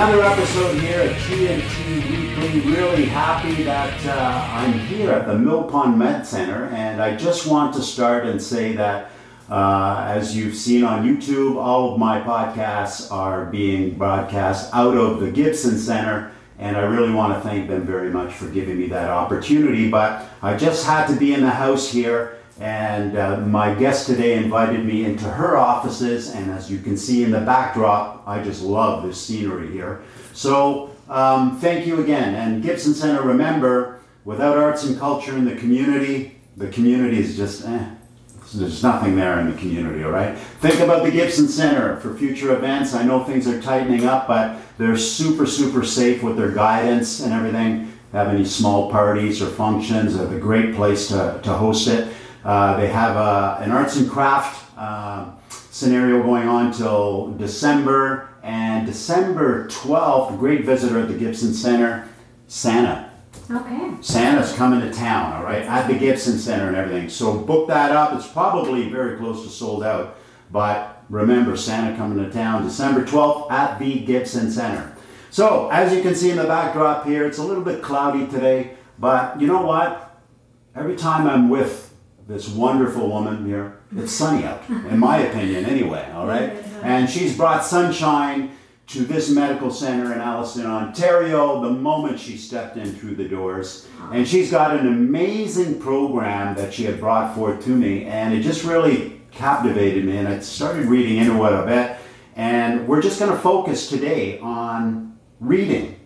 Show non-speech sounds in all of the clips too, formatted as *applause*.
Another episode here at TNT Weekly. Really happy that uh, I'm here at the Mill Pond Med Center, and I just want to start and say that. Uh, as you've seen on YouTube, all of my podcasts are being broadcast out of the Gibson Center, and I really want to thank them very much for giving me that opportunity. But I just had to be in the house here and uh, my guest today invited me into her offices, and as you can see in the backdrop, I just love this scenery here. So, um, thank you again. And Gibson Center, remember, without arts and culture in the community, the community is just, eh, there's nothing there in the community, all right? Think about the Gibson Center for future events. I know things are tightening up, but they're super, super safe with their guidance and everything. Have any small parties or functions, they're a great place to, to host it. Uh, they have a, an arts and craft uh, scenario going on till December, and December 12th, a great visitor at the Gibson Center, Santa. Okay. Santa's coming to town, all right, at the Gibson Center and everything. So book that up. It's probably very close to sold out, but remember, Santa coming to town December 12th at the Gibson Center. So, as you can see in the backdrop here, it's a little bit cloudy today, but you know what? Every time I'm with this wonderful woman here. It's sunny out, in my opinion, anyway, all right? And she's brought sunshine to this medical center in Alliston, Ontario, the moment she stepped in through the doors. And she's got an amazing program that she had brought forth to me, and it just really captivated me. And I started reading into it a bit. And we're just going to focus today on reading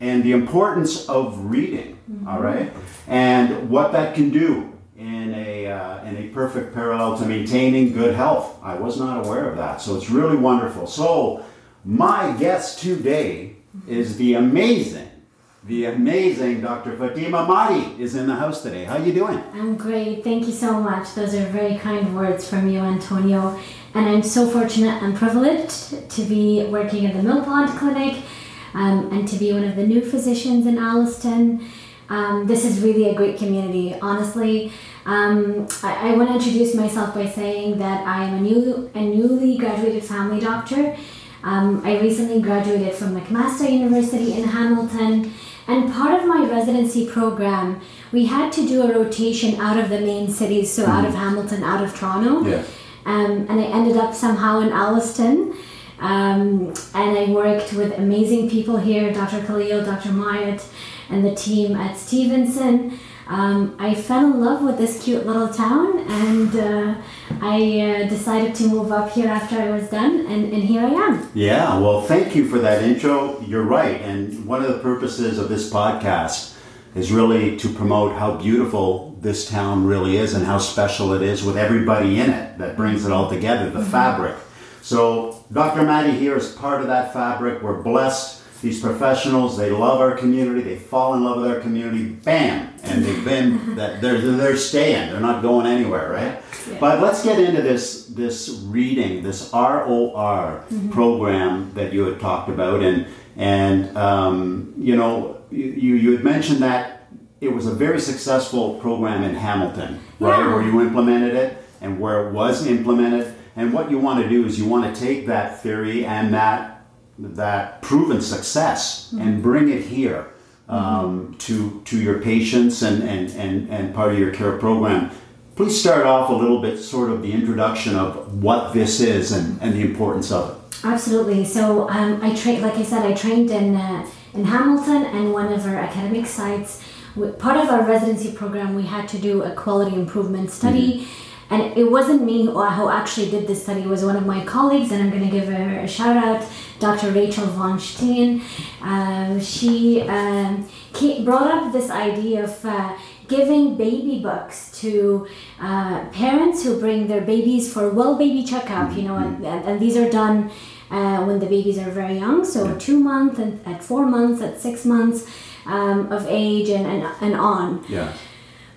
and the importance of reading, mm-hmm. all right? And what that can do in a perfect parallel to maintaining good health. I was not aware of that. So it's really wonderful. So, my guest today is the amazing, the amazing Dr. Fatima Mahdi is in the house today. How are you doing? I'm great. Thank you so much. Those are very kind words from you, Antonio. And I'm so fortunate and privileged to be working at the Mill Pond Clinic um, and to be one of the new physicians in Alliston. Um, this is really a great community. Honestly, um, I, I want to introduce myself by saying that I am a, new, a newly graduated family doctor. Um, I recently graduated from McMaster University in Hamilton, and part of my residency program, we had to do a rotation out of the main cities, so out of mm-hmm. Hamilton, out of Toronto. Yeah. Um, and I ended up somehow in Alliston. Um, and I worked with amazing people here Dr. Khalil, Dr. Myatt, and the team at Stevenson um, I fell in love with this cute little town and uh, I uh, decided to move up here after I was done, and, and here I am. Yeah, well, thank you for that intro. You're right. And one of the purposes of this podcast is really to promote how beautiful this town really is and how special it is with everybody in it that brings it all together, the mm-hmm. fabric. So, Dr. Mahdi here is part of that fabric. We're blessed these professionals, they love our community, they fall in love with our community, bam, and they've been *laughs* that they're they're staying, they're not going anywhere, right? Yeah. But let's get into this this reading, this ROR mm-hmm. program that you had talked about, and and um, you know you you had mentioned that it was a very successful program in Hamilton, right, yeah. where you implemented it and where it was implemented. And what you want to do is you want to take that theory and that that proven success mm-hmm. and bring it here um, mm-hmm. to to your patients and, and, and, and part of your care program. Please start off a little bit, sort of the introduction of what this is and, and the importance of it. Absolutely. So um, I trained, like I said, I trained in uh, in Hamilton and one of our academic sites. Part of our residency program, we had to do a quality improvement study. Mm-hmm and it wasn't me who actually did this study it was one of my colleagues and i'm going to give her a shout out dr rachel von steen um, she um, brought up this idea of uh, giving baby books to uh, parents who bring their babies for well baby checkup you know and, and these are done uh, when the babies are very young so two months and at four months at six months um, of age and, and, and on. Yeah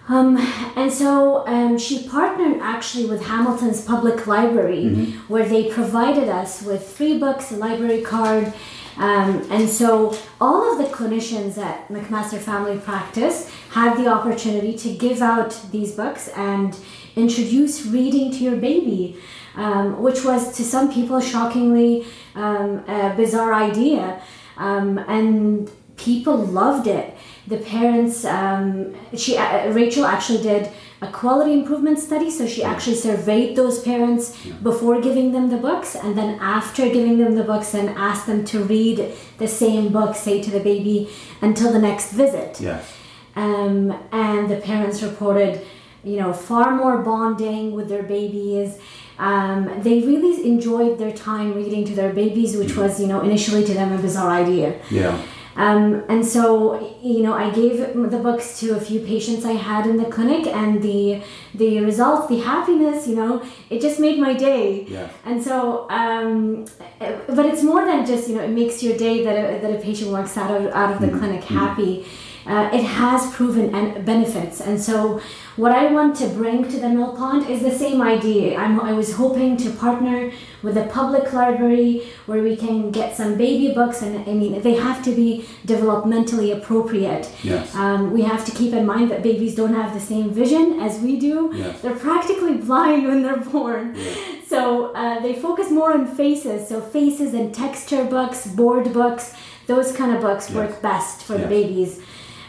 um, and so um, she partnered actually with Hamilton's Public Library, mm-hmm. where they provided us with free books, a library card. Um, and so all of the clinicians at McMaster Family Practice had the opportunity to give out these books and introduce reading to your baby, um, which was to some people shockingly um, a bizarre idea. Um, and people loved it. The parents, um, she uh, Rachel actually did a quality improvement study, so she actually surveyed those parents before giving them the books, and then after giving them the books, and asked them to read the same book, say to the baby, until the next visit. Yes. Um, and the parents reported, you know, far more bonding with their babies. Um, they really enjoyed their time reading to their babies, which was, you know, initially to them a bizarre idea. Yeah. Um, and so, you know, I gave the books to a few patients I had in the clinic, and the the results, the happiness, you know, it just made my day. Yeah. And so, um, but it's more than just, you know, it makes your day that a, that a patient walks out of out of the clinic happy. Uh, it has proven and benefits, and so what I want to bring to the Mill Pond is the same idea. I'm, I was hoping to partner with a public library where we can get some baby books, and I mean they have to be developmentally appropriate. Yes. Um, we have to keep in mind that babies don't have the same vision as we do. Yes. They're practically blind when they're born. Yeah. So uh, they focus more on faces. So faces and texture books, board books, those kind of books Yes. work best for the babies.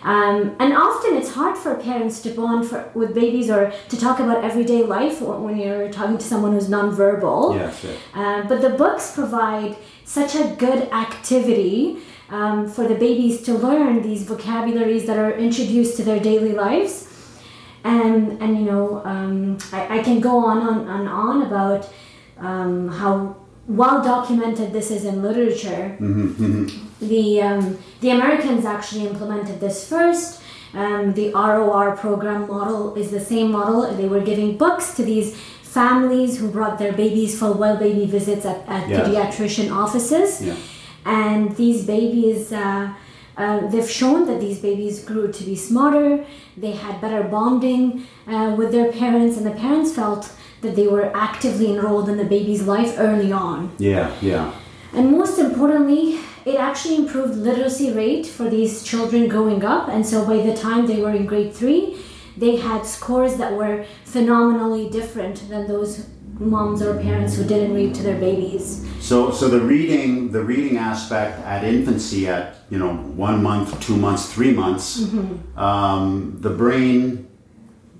Um, and often it's hard for parents to bond for, with babies or to talk about everyday life when when you're talking to someone who's nonverbal. Yes. yes. Um, but the books provide such a good activity um, for the babies to learn these vocabularies that are introduced to their daily lives. And, and you know, um, I, I can go on and on, on about um, how well documented this is in literature. The, um, the Americans actually implemented this first. Um, the ROR program model is the same model. They were giving books to these families who brought their babies for well baby visits at, at pediatrician offices. Yeah. And these babies, uh, uh, they've shown that these babies grew to be smarter, they had better bonding uh, with their parents, and the parents felt that they were actively enrolled in the baby's life early on. Yeah. Yeah. And most importantly, it actually improved literacy rate for these children growing up. And so by the time they were in grade three, they had scores that were phenomenally different than those moms or parents who didn't read to their babies. So, so the reading, the reading aspect at infancy, at you know one month, two months, three months, um, the brain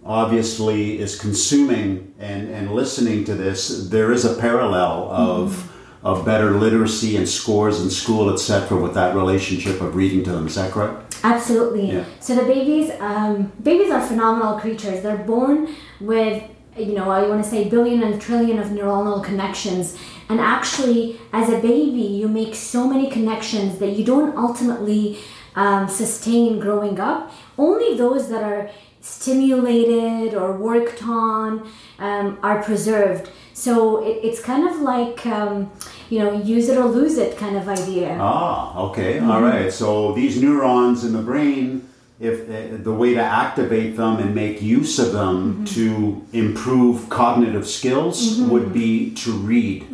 obviously is consuming and, and listening to this. There is a parallel of of better literacy and scores in school, etc., with that relationship of reading to them. Is that correct? Absolutely. Yeah. So the babies, um, babies are phenomenal creatures. They're born with, you know, I want to say billion and trillion of neuronal connections. And actually, as a baby, you make so many connections that you don't ultimately um, sustain growing up. Only those that are stimulated or worked on um, are preserved. So it, it's kind of like, um, you know, use it or lose it kind of idea. Ah, okay, all right. So these neurons in the brain, if uh, the way to activate them and make use of them to improve cognitive skills would be to read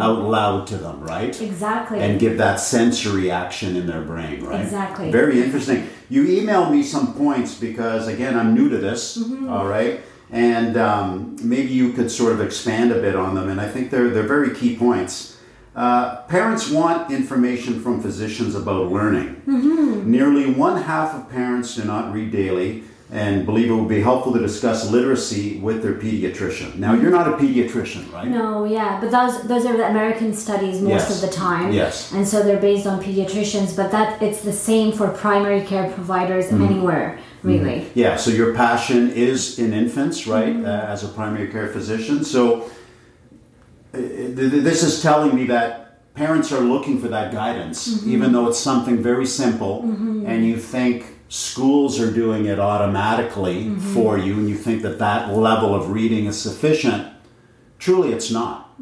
out loud to them, right? Exactly. And give that sensory action in their brain, right? Exactly. Very interesting. You emailed me some points because, again, I'm new to this, all right? And um, maybe you could sort of expand a bit on them, and I think they're, they're very key points. Uh, parents want information from physicians about learning. Nearly one half of parents do not read daily and believe it would be helpful to discuss literacy with their pediatrician. Now, you're not a pediatrician, right? No, yeah, but those those are the American studies most Yes. of the time. Yes. And so they're based on pediatricians, but that it's the same for primary care providers Mm-hmm. anywhere, Mm-hmm. really. Mm-hmm. Yeah, so your passion is in infants, right, mm-hmm. uh, as a primary care physician. So uh, th- th- this is telling me that parents are looking for that guidance, even though it's something very simple, and you think schools are doing it automatically for you, and you think that that level of reading is sufficient. Truly, it's not,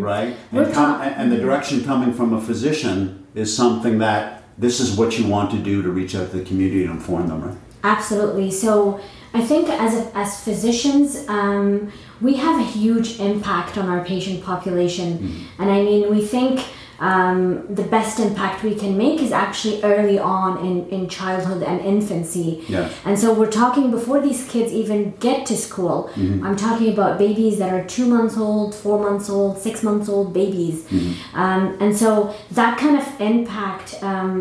right? And, com- and the direction coming from a physician is something that this is what you want to do to reach out to the community and inform them, right? Absolutely. So I think as a, as physicians, um, we have a huge impact on our patient population, Mm-hmm. and I mean we think um, the best impact we can make is actually early on in, in childhood and infancy. Yeah. And so we're talking before these kids even get to school. I'm talking about babies that are two months old, four months old, six months old babies. Um, and so that kind of impact, um,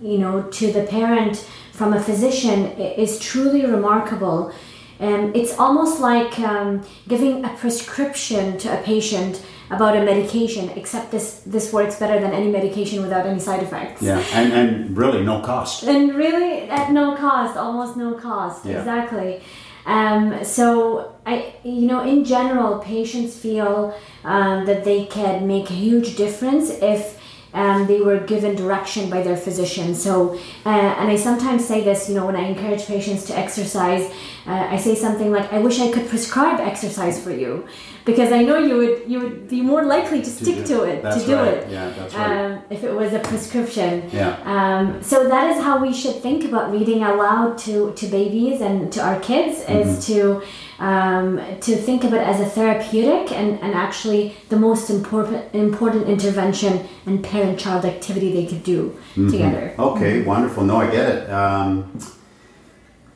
you know, to the parent from a physician is truly remarkable. Um, it's almost like um, giving a prescription to a patient about a medication, except this this works better than any medication without any side effects. Yeah, and, and really no cost. And really at no cost, almost no cost. Yeah. Exactly. Um, so I, you know, in general, patients feel um, that they can make a huge difference if um, they were given direction by their physician. So, uh, and I sometimes say this, you know, when I encourage patients to exercise, uh, I say something like, "I wish I could prescribe exercise for you," because I know you would you would be more likely to stick do- to it to do right. it Yeah, that's right. um, if it was a prescription. Yeah. Um, so that is how we should think about reading aloud to, to babies and to our kids is to um, to think of it as a therapeutic and, and actually the most important important intervention and parent child activity they could do mm-hmm. together. Okay, wonderful. No, I get it. Um,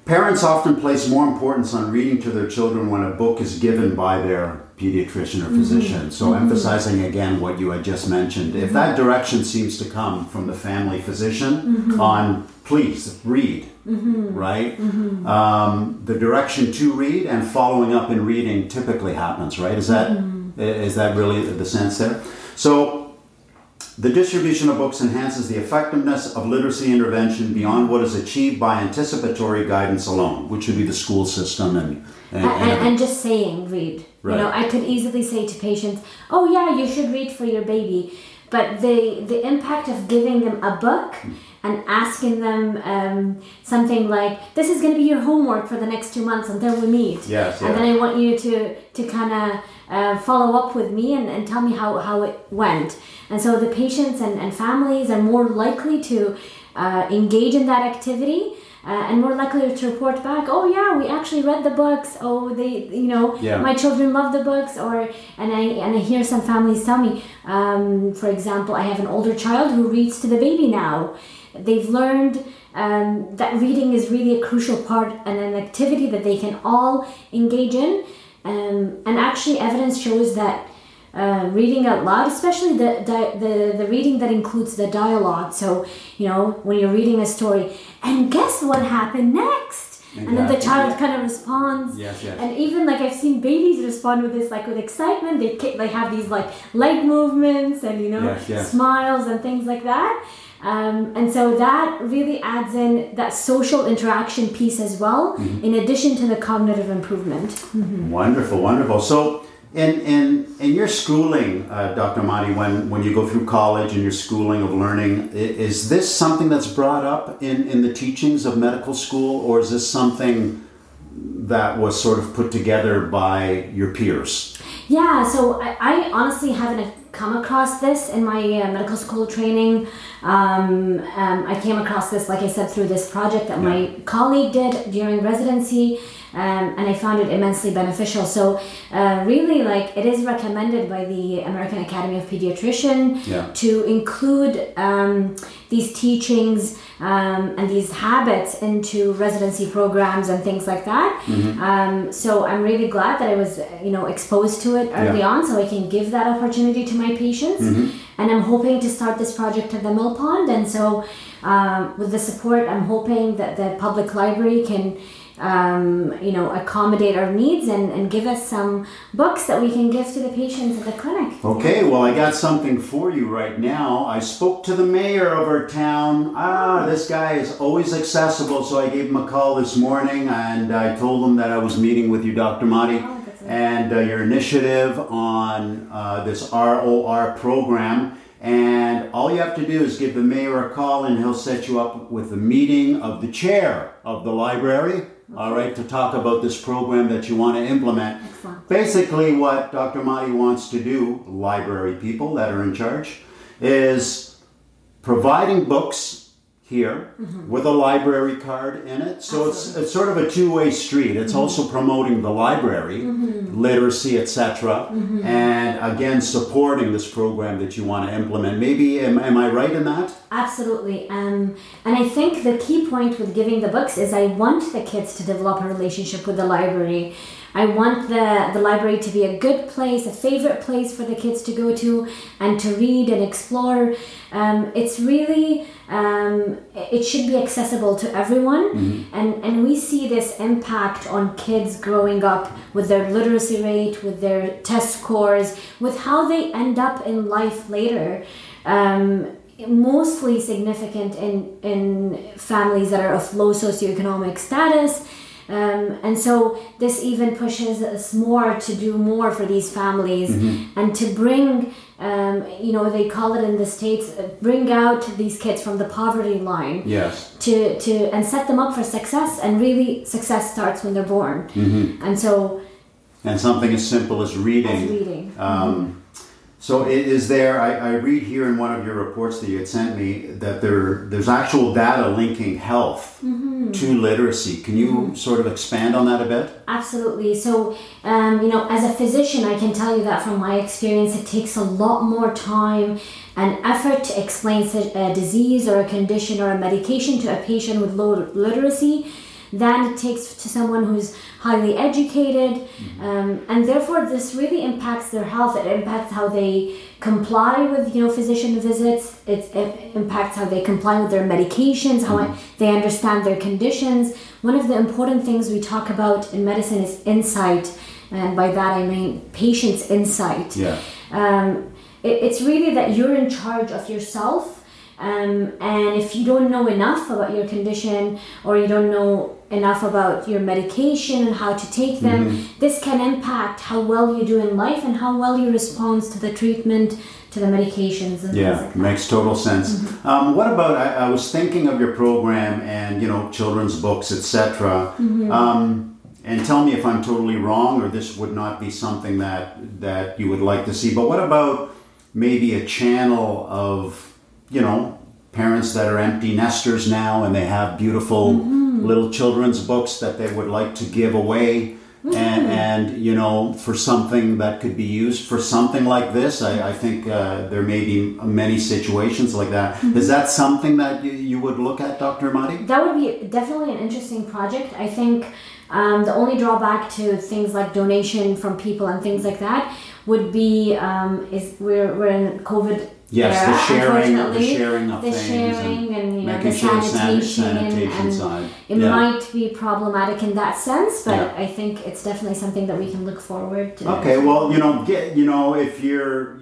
parents often place more importance on reading to their children when a book is given by their pediatrician or mm-hmm. physician. So, mm-hmm. emphasizing again what you had just mentioned, if that direction seems to come from the family physician on please read, Mm-hmm. right? Mm-hmm. Um, the direction to read and following up in reading typically happens, right? Is that mm-hmm. is that really the sense there? So. The distribution of books enhances the effectiveness of literacy intervention beyond what is achieved by anticipatory guidance alone, which would be the school system and, and, And, and, and just saying read. Right. You know, I could easily say to patients, "Oh yeah, you should read for your baby," but the the impact of giving them a book hmm. And asking them um, something like, "This is going to be your homework for the next two months until we meet," Yes, and yeah. then I want you to to kind of uh, follow up with me and, and tell me how, how it went. And so the patients and, and families are more likely to uh, engage in that activity. Uh, and more likely to report back, oh yeah, we actually read the books. Oh, they, you know, Yeah. my children love the books. Or and I and I hear some families tell me, um, for example, I have an older child who reads to the baby now. They've learned um, that reading is really a crucial part and an activity that they can all engage in. Um, and actually, evidence shows that uh, reading out loud, especially the, the, the, reading that includes the dialogue. So, you know, when you're reading a story, and guess what happened next? And then the child yeah. kind of responds. Yes, yes. And even like I've seen babies respond with this, like with excitement. They they have these like leg movements and you know Yes, yes. smiles and things like that. Um, and so that really adds in that social interaction piece as well, Mm-hmm. in addition to the cognitive improvement. Wonderful, wonderful. So, in in in your schooling, uh, Dr. Mahdi, when when you go through college and your schooling of learning, is this something that's brought up in in the teachings of medical school, or is this something that was sort of put together by your peers? Yeah, so I, I honestly haven't come across this in my uh, medical school training. Um, um, I came across this, like I said, through this project that my colleague did during residency, um, and I found it immensely beneficial. So, uh, really, like it is recommended by the American Academy of Pediatrician Yeah. to include um, these teachings um, and these habits into residency programs and things like that. Um, so I'm really glad that I was, you know, exposed to it early Yeah. on, so I can give that opportunity to my patients. And I'm hoping to start this project at the Mill Pond. And so, um, with the support, I'm hoping that the public library can. Um, you know, accommodate our needs and, and give us some books that we can give to the patients at the clinic. Okay, well, I got something for you right now. I spoke to the mayor of our town. Ah, this guy is always accessible, so I gave him a call this morning and I told him that I was meeting with you, Dr. Mahdi, Oh, and uh, your initiative on uh, this ROR program. And all you have to do is give the mayor a call and he'll set you up with a meeting of the chair of the library, all right, to talk about this program that you want to implement. Excellent. Basically, what Dr. Mahdi wants to do, library people that are in charge, is providing books. here mm-hmm. with a library card in it. So it's it's sort of a two-way street. It's mm-hmm. also promoting the library, mm-hmm. literacy, etc., and again supporting this program that you want to implement. Maybe am, am I right in that? Absolutely. Um, and I think the key point with giving the books is I want the kids to develop a relationship with the library. I want the, the library to be a good place, a favorite place for the kids to go to and to read and explore. Um, it's really, um, it should be accessible to everyone. And, and we see this impact on kids growing up with their literacy rate, with their test scores, with how they end up in life later. Um, mostly significant in, in families that are of low socioeconomic status. Um, and so this even pushes us more to do more for these families and to bring, um, you know, they call it in the States, uh, bring out these kids from the poverty line Yes. to, to and set them up for success. And really, success starts when they're born. And so, And something as simple as reading. as reading. Um, so it is there? I, I read here in one of your reports that you had sent me that there there's actual data linking health to literacy. Can you sort of expand on that a bit? Absolutely. So, um, you know, as a physician, I can tell you that from my experience, it takes a lot more time and effort to explain a disease or a condition or a medication to a patient with low literacy than it takes to someone who's highly educated. Um, and therefore, this really impacts their health. It impacts how they comply with, you know, physician visits. It, it impacts how they comply with their medications, how they understand their conditions. One of the important things we talk about in medicine is insight. And by that I mean patient's insight. Yeah. Um, it, it's really that you're in charge of yourself. Um, and if you don't know enough about your condition or you don't know enough about your medication and how to take them, this can impact how well you do in life and how well you respond to the treatment, to the medications, and Yeah, like makes total sense. Um, what about? I, I was thinking of your program and you know children's books, etc. Um, and tell me if I'm totally wrong or this would not be something that that you would like to see. But what about maybe a channel of you know parents that are empty nesters now and they have beautiful little children's books that they would like to give away. And, and you know for something that could be used for something like this i, I think uh, there may be many situations like that. Is that something that you, you would look at dr Mahdi? That would be definitely an interesting project. I think um, the only drawback to things like donation from people and things like that would be um, is we're, we're in COVID Yes, era, the sharing, the sharing of the things sharing and, you know making the sure sanitation, sanitation and side. it Yeah. might be problematic in that sense, but Yeah. I think it's definitely something that we can look forward to. Okay, well, you know, get you know, if you're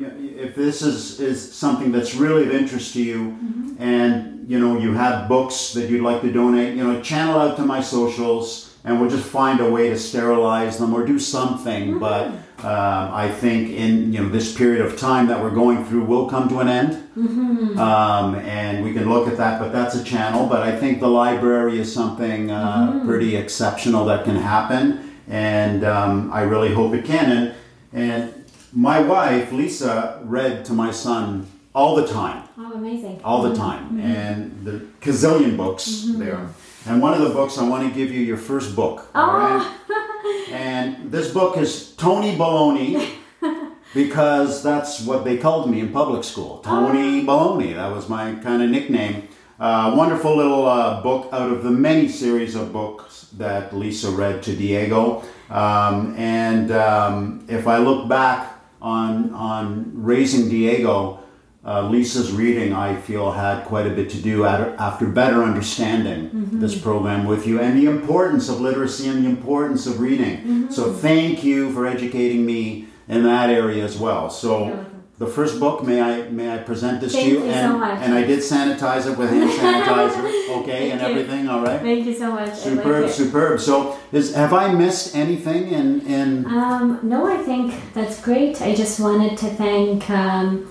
if this is is something that's really of interest to you, Mm-hmm. and you know you have books that you'd like to donate, you know, channel out to my socials, and we'll just find a way to sterilize them or do something. Mm-hmm. But um, I think in you know this period of time that we're going through will come to an end, Mm-hmm. um, and we can look at that. But that's a channel. But I think the library is something uh, Mm-hmm. pretty exceptional that can happen, and um, I really hope it can. And and my wife Lisa read to my son all the time Oh, amazing. all the time, and the gazillion books there. And one of the books, I want to give you your first book. all right? And this book is Tony Baloney, *laughs* because that's what they called me in public school. Tony Baloney, that was my kind of nickname. Uh, wonderful little uh, book out of the many series of books that Lisa read to Diego. Um, and um, if I look back on, on raising Diego, uh, Lisa's reading, I feel, had quite a bit to do at, after better understanding this program with you and the importance of literacy and the importance of reading. So, thank you for educating me in that area as well. So, the first book, may I may I present this Thank to you? you so and, much. and I did sanitize it with hand sanitizer, *laughs* okay, and you. everything. All right. Thank you so much. I like Superb, superb. So, is have I missed anything in in? Um, no, I think that's great. I just wanted to thank, um,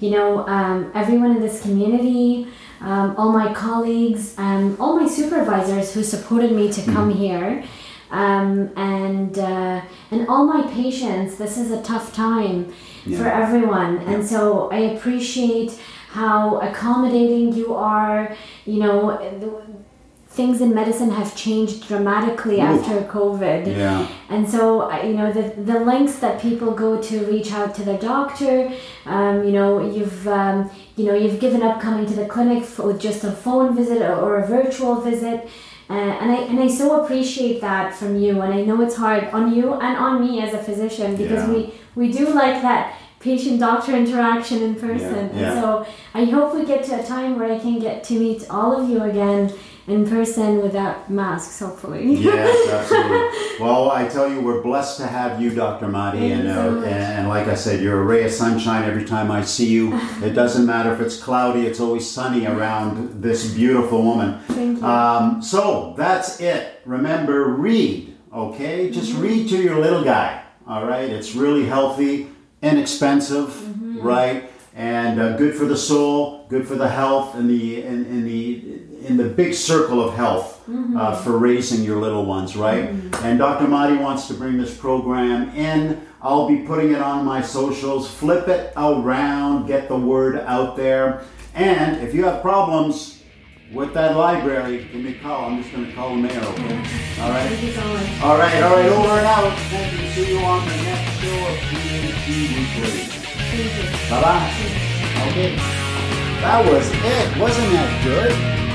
you know, um, everyone in this community, um, all my colleagues, um, all my supervisors who supported me to come here, um, and uh, and all my patients. This is a tough time for Yeah. everyone, and so I appreciate how accommodating you are. You know, things in medicine have changed dramatically Ooh. after COVID. Yeah. And so, you know, the, the lengths that people go to reach out to their doctor, um, you know, you've, um, you know, you've given up coming to the clinic for, with just a phone visit or, or a virtual visit. Uh, and I and I so appreciate that from you, and I know it's hard on you and on me as a physician because yeah. we we do like that patient doctor interaction in person. Yeah, yeah. And so I hope we get to a time where I can get to meet all of you again in person without masks, hopefully. yes, *laughs* absolutely. well, I tell you, we're blessed to have you, Dr. Mahdi, and, uh, and like I said, you're a ray of sunshine every time I see you. *laughs* It doesn't matter if it's cloudy; it's always sunny around this beautiful woman. Thank you. Um, so that's it. Remember, read. Okay, just mm-hmm. read to your little guy. All right, it's really healthy, inexpensive, mm-hmm. right? and uh, good for the soul, good for the health, and the in, in the in the big circle of health uh, mm-hmm. uh, for raising your little ones, right? Mm-hmm. And Dr. Mahdi wants to bring this program in. I'll be putting it on my socials. Flip it around, get the word out there. And if you have problems with that library, give me a call. I'm just going to call the mayor. Okay? All right. Thank you so much. All right. All right. Over and out. Thank you. See you on the next show of PhD Weekly. Bye bye. Okay. That was it. Wasn't that good?